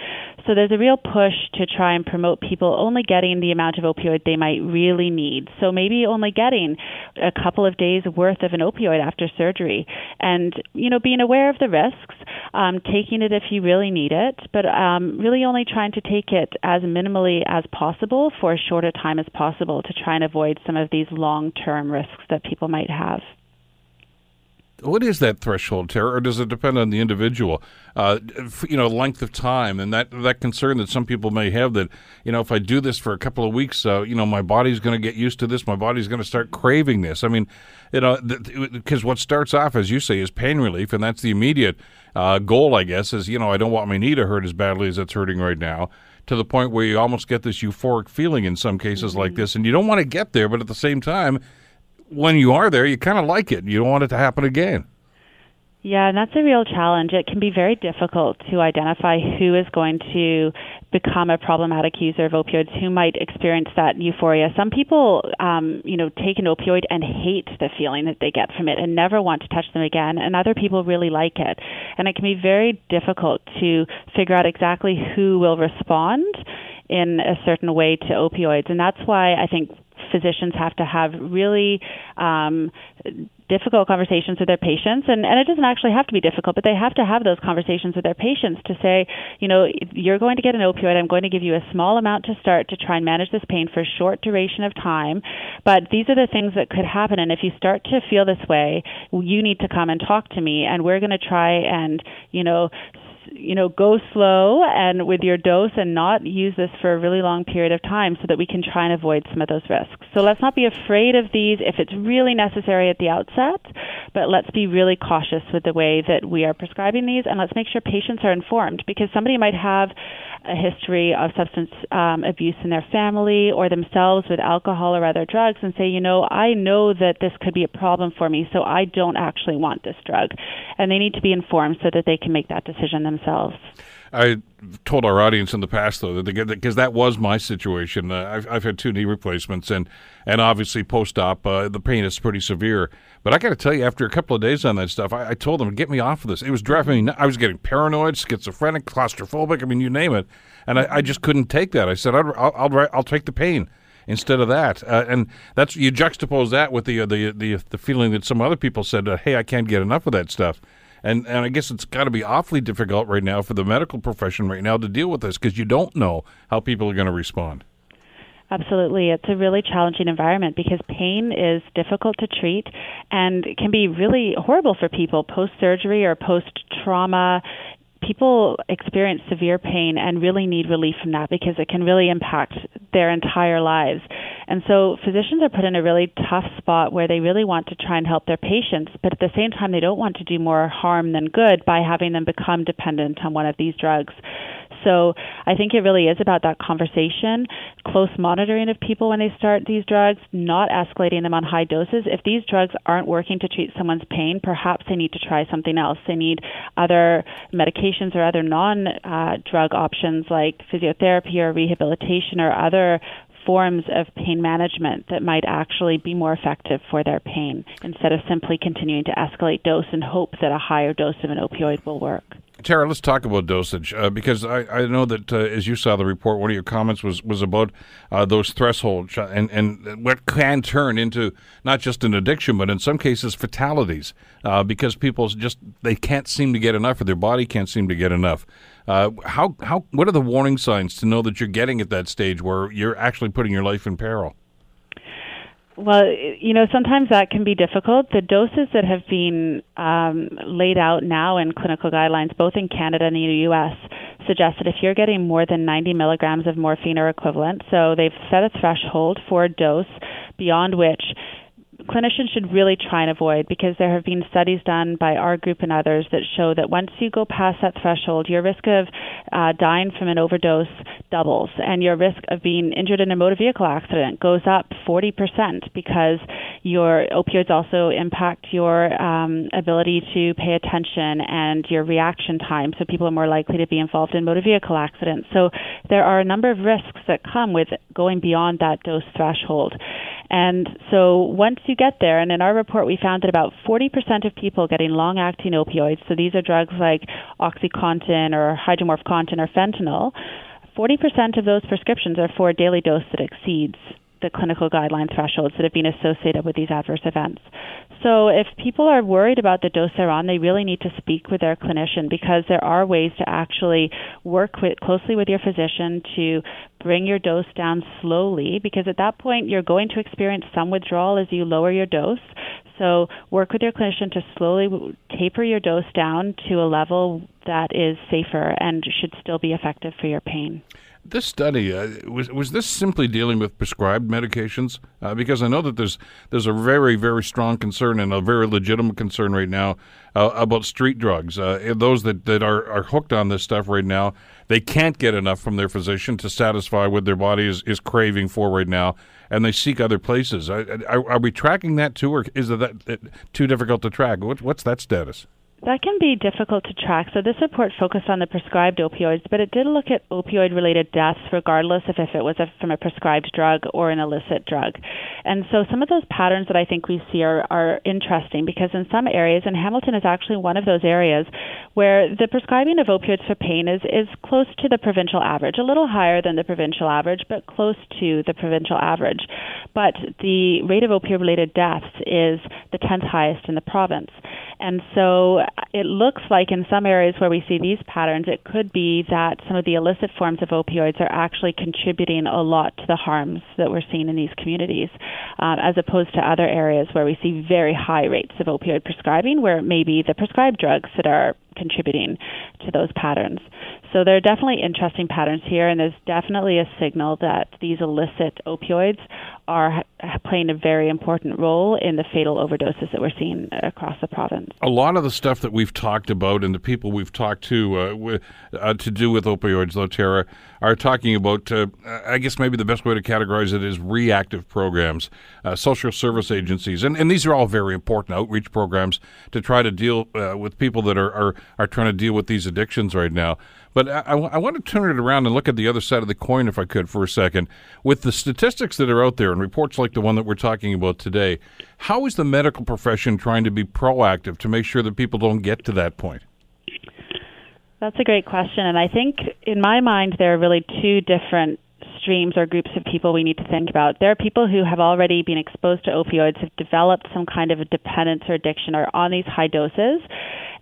So there's a real push to try and promote people only getting the amount of opioid they might really need. So maybe only getting a couple of days worth of an opioid after surgery, and you know, being aware of the risks, um, taking it if you really need it, but um, really only trying to take it as minimally as possible for as short a time as possible to try and avoid some of these long-term risks that people people might have. What is that threshold, Tara, or does it depend on the individual? Uh, you know, length of time and that that concern that some people may have that you know if I do this for a couple of weeks, uh, you know, my body's going to get used to this. My body's going to start craving this. I mean, you know, because what starts off, as you say, is pain relief, and that's the immediate uh, goal, I guess. Is you know, I don't want my knee to hurt as badly as it's hurting right now to the point where you almost get this euphoric feeling in some cases mm-hmm. like this, and you don't want to get there, but at the same time, when you are there, you kind of like it. You don't want it to happen again. Yeah, and that's a real challenge. It can be very difficult to identify who is going to become a problematic user of opioids, who might experience that euphoria. Some people, um, you know, take an opioid and hate the feeling that they get from it and never want to touch them again, and other people really like it. And it can be very difficult to figure out exactly who will respond in a certain way to opioids. And that's why I think physicians have to have really um, difficult conversations with their patients. And, and it doesn't actually have to be difficult but they have to have those conversations with their patients to say you know you're going to get an opioid. I'm going to give you a small amount to start to try and manage this pain for a short duration of time. But these are the things that could happen. And if you start to feel this way you need to come and talk to me. And we're going to try and you know you know, go slow and with your dose and not use this for a really long period of time so that we can try and avoid some of those risks. So let's not be afraid of these if it's really necessary at the outset, but let's be really cautious with the way that we are prescribing these and let's make sure patients are informed because somebody might have a history of substance um, abuse in their family or themselves with alcohol or other drugs and say, you know, I know that this could be a problem for me, so I don't actually want this drug. And they need to be informed so that they can make that decision themselves. I told our audience in the past though that because that was my situation. Uh, I've, I've had two knee replacements and and obviously post op uh, the pain is pretty severe. But I got to tell you, after a couple of days on that stuff, I, I, told them get me off of this. It was driving me. I was getting paranoid, schizophrenic, claustrophobic. I mean, you name it, and I, I just couldn't take that. I said I'll I'll, I'll, I'll take the pain instead of that. Uh, and that's you juxtapose that with the uh, the the the feeling that some other people said, uh, "Hey, I can't get enough of that stuff." And and I guess it's got to be awfully difficult right now for the medical profession right now to deal with this because you don't know how people are going to respond. Absolutely. It's a really challenging environment because pain is difficult to treat and can be really horrible for people post surgery or post trauma people experience severe pain and really need relief from that because it can really impact their entire lives. And so physicians are put in a really tough spot where they really want to try and help their patients, but at the same time, they don't want to do more harm than good by having them become dependent on one of these drugs. So I think it really is about that conversation, close monitoring of people when they start these drugs, not escalating them on high doses. If these drugs aren't working to treat someone's pain, perhaps they need to try something else. They need other medications or other non uh, drug options like physiotherapy or rehabilitation or other forms of pain management that might actually be more effective for their pain instead of simply continuing to escalate dose and hope that a higher dose of an opioid will work. Tara, let's talk about dosage uh, because I, I know that uh, as you saw the report, one of your comments was was about uh, those thresholds uh, and and what can turn into not just an addiction, but in some cases fatalities uh, because people just they can't seem to get enough, or their body can't seem to get enough. Uh, how how what are the warning signs to know that you're getting at that stage where you're actually putting your life in peril? Well, you know, sometimes that can be difficult. The doses that have been um, laid out now in clinical guidelines, both in Canada and the U.S., suggest that if you're getting more than 90 milligrams of morphine or equivalent, so they've set a threshold for a dose beyond which clinicians should really try and avoid because there have been studies done by our group and others that show that once you go past that threshold, your risk of uh, dying from an overdose doubles, and your risk of being injured in a motor vehicle accident goes up 40% because your opioids also impact your um, ability to pay attention and your reaction time. So people are more likely to be involved in motor vehicle accidents. So there are a number of risks that come with going beyond that dose threshold. And so once you get there, and in our report we found that about 40% of people getting long acting opioids, so these are drugs like Oxycontin or hydromorphcontin or fentanyl, 40% of those prescriptions are for a daily dose that exceeds the clinical guideline thresholds that have been associated with these adverse events. So, if people are worried about the dose they're on, they really need to speak with their clinician because there are ways to actually work with, closely with your physician to bring your dose down slowly because at that point you're going to experience some withdrawal as you lower your dose. So, work with your clinician to slowly taper your dose down to a level that is safer and should still be effective for your pain. This study uh, was was this simply dealing with prescribed medications? Uh, because I know that there's there's a very very strong concern and a very legitimate concern right now uh, about street drugs. Uh, those that, that are, are hooked on this stuff right now, they can't get enough from their physician to satisfy what their body is, is craving for right now, and they seek other places. Are, are we tracking that too, or is that too difficult to track? What, what's that status? That can be difficult to track. So this report focused on the prescribed opioids, but it did look at opioid-related deaths, regardless of if it was a, from a prescribed drug or an illicit drug. And so some of those patterns that I think we see are, are interesting because in some areas, and Hamilton is actually one of those areas, where the prescribing of opioids for pain is, is close to the provincial average, a little higher than the provincial average, but close to the provincial average. But the rate of opioid-related deaths is the 10th highest in the province. And so it looks like in some areas where we see these patterns, it could be that some of the illicit forms of opioids are actually contributing a lot to the harms that we're seeing in these communities, uh, as opposed to other areas where we see very high rates of opioid prescribing, where it may be the prescribed drugs that are contributing to those patterns. So there are definitely interesting patterns here, and there's definitely a signal that these illicit opioids are playing a very important role in the fatal overdoses that we're seeing across the province. A lot of the stuff that we've talked about and the people we've talked to uh, w- uh, to do with opioids, though, Tara, are talking about, uh, I guess maybe the best way to categorize it is reactive programs, uh, social service agencies, and, and these are all very important outreach programs to try to deal uh, with people that are, are, are trying to deal with these addictions right now. But I, I, want to turn it around and look at the other side of the coin, if I could, for a second. With the statistics that are out there and reports like the one that we're talking about today, how is the medical profession trying to be proactive to make sure that people don't get to that point? That's a great question. And I think, in my mind, there are really two different streams or groups of people we need to think about. There are people who have already been exposed to opioids, have developed some kind of a dependence or addiction, or on these high doses.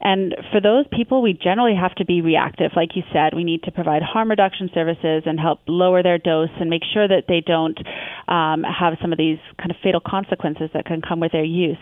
And for those people, we generally have to be reactive. Like you said, we need to provide harm reduction services and help lower their dose and make sure that they don't um, have some of these kind of fatal consequences that can come with their use.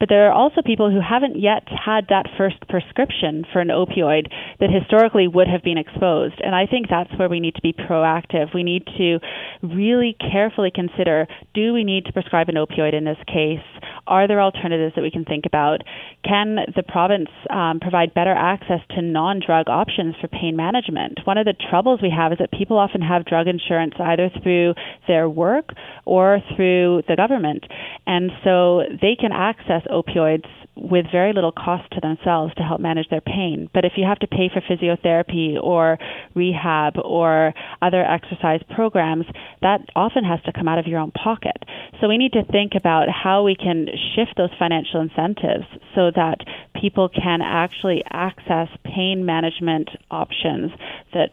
But there are also people who haven't yet had that first prescription for an opioid that historically would have been exposed. And I think that's where we need to be proactive. We need to really carefully consider do we need to prescribe an opioid in this case? Are there alternatives that we can think about? Can the province um, provide better access to non drug options for pain management? One of the troubles we have is that people often have drug insurance either through their work or through the government. And so they can access opioids with very little cost to themselves to help manage their pain. But if you have to pay for physiotherapy or rehab or other exercise programs, that often has to come out of your own pocket. So we need to think about how we can shift those financial incentives so that people can actually access pain management options that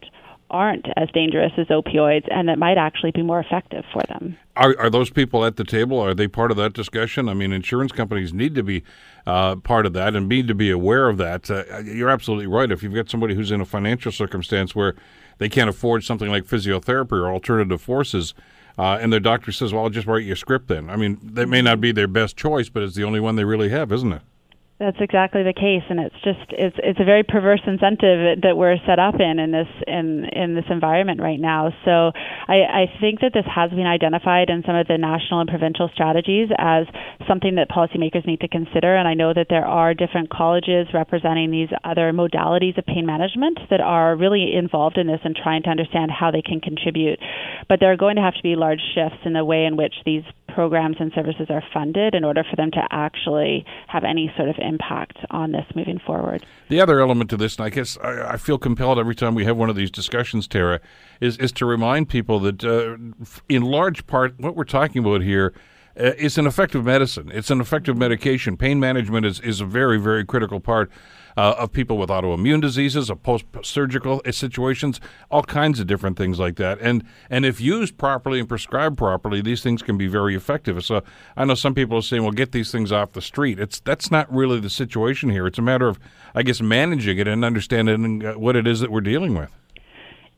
aren't as dangerous as opioids and that might actually be more effective for them. Are, are those people at the table? Are they part of that discussion? I mean, insurance companies need to be uh, part of that and need to be aware of that. Uh, you're absolutely right. If you've got somebody who's in a financial circumstance where they can't afford something like physiotherapy or alternative forces, uh, and their doctor says, "Well, I'll just write you a script." Then, I mean, that may not be their best choice, but it's the only one they really have, isn't it? That's exactly the case, and it's just it's it's a very perverse incentive that we're set up in in this in in this environment right now. So I, I think that this has been identified in some of the national and provincial strategies as something that policymakers need to consider. And I know that there are different colleges representing these other modalities of pain management that are really involved in this and trying to understand how they can contribute. But there are going to have to be large shifts in the way in which these programs and services are funded in order for them to actually have any sort of impact on this moving forward. The other element to this, and I guess I, I feel compelled every time we have one of these discussions, Tara, is, is to remind people that uh, in large part what we're talking about here uh, is an effective medicine. It's an effective medication. Pain management is, is a very, very critical part uh, of people with autoimmune diseases, of post-surgical situations, all kinds of different things like that. And and if used properly and prescribed properly, these things can be very effective. So I know some people are saying, "Well, get these things off the street." It's that's not really the situation here. It's a matter of, I guess, managing it and understanding uh, what it is that we're dealing with.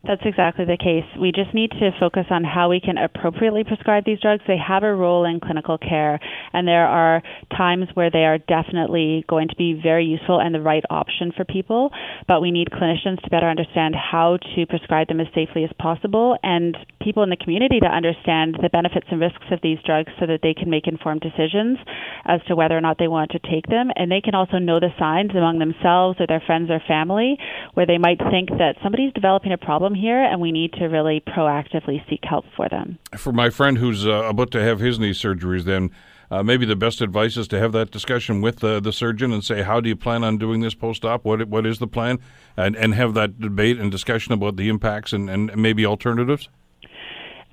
That's exactly the case. We just need to focus on how we can appropriately prescribe these drugs. They have a role in clinical care, and there are times where they are definitely going to be very useful and the right option for people. But we need clinicians to better understand how to prescribe them as safely as possible, and people in the community to understand the benefits and risks of these drugs so that they can make informed decisions as to whether or not they want to take them. And they can also know the signs among themselves or their friends or family where they might think that somebody's developing a problem here, and we need to really proactively seek help for them. For my friend who's uh, about to have his knee surgeries, then uh, maybe the best advice is to have that discussion with uh, the surgeon and say, how do you plan on doing this post-op? What what is the plan? And and have that debate and discussion about the impacts and, and maybe alternatives.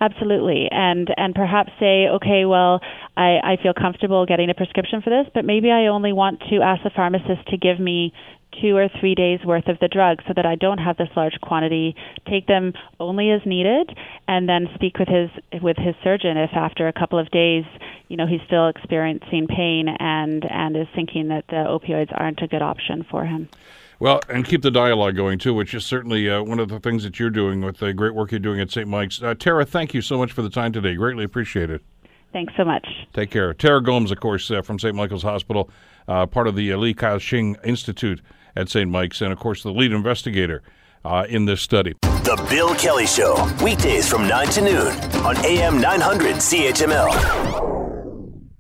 Absolutely, and and perhaps say, okay, well, I, I feel comfortable getting a prescription for this, but maybe I only want to ask the pharmacist to give me two or three days worth of the drug so that I don't have this large quantity. Take them only as needed, and then speak with his with his surgeon if after a couple of days, you know, he's still experiencing pain and and is thinking that the opioids aren't a good option for him. Well, and keep the dialogue going too, which is certainly uh, one of the things that you're doing with the great work you're doing at St. Mike's. Uh, Tara, thank you so much for the time today. Greatly appreciate it. Thanks so much. Take care. Tara Gomes, of course, uh, from St. Michael's Hospital, uh, part of the uh, Li Ka-shing Institute at St. Mike's, and of course, the lead investigator uh, in this study. The Bill Kelly Show, weekdays from 9 to noon on AM 900 CHML.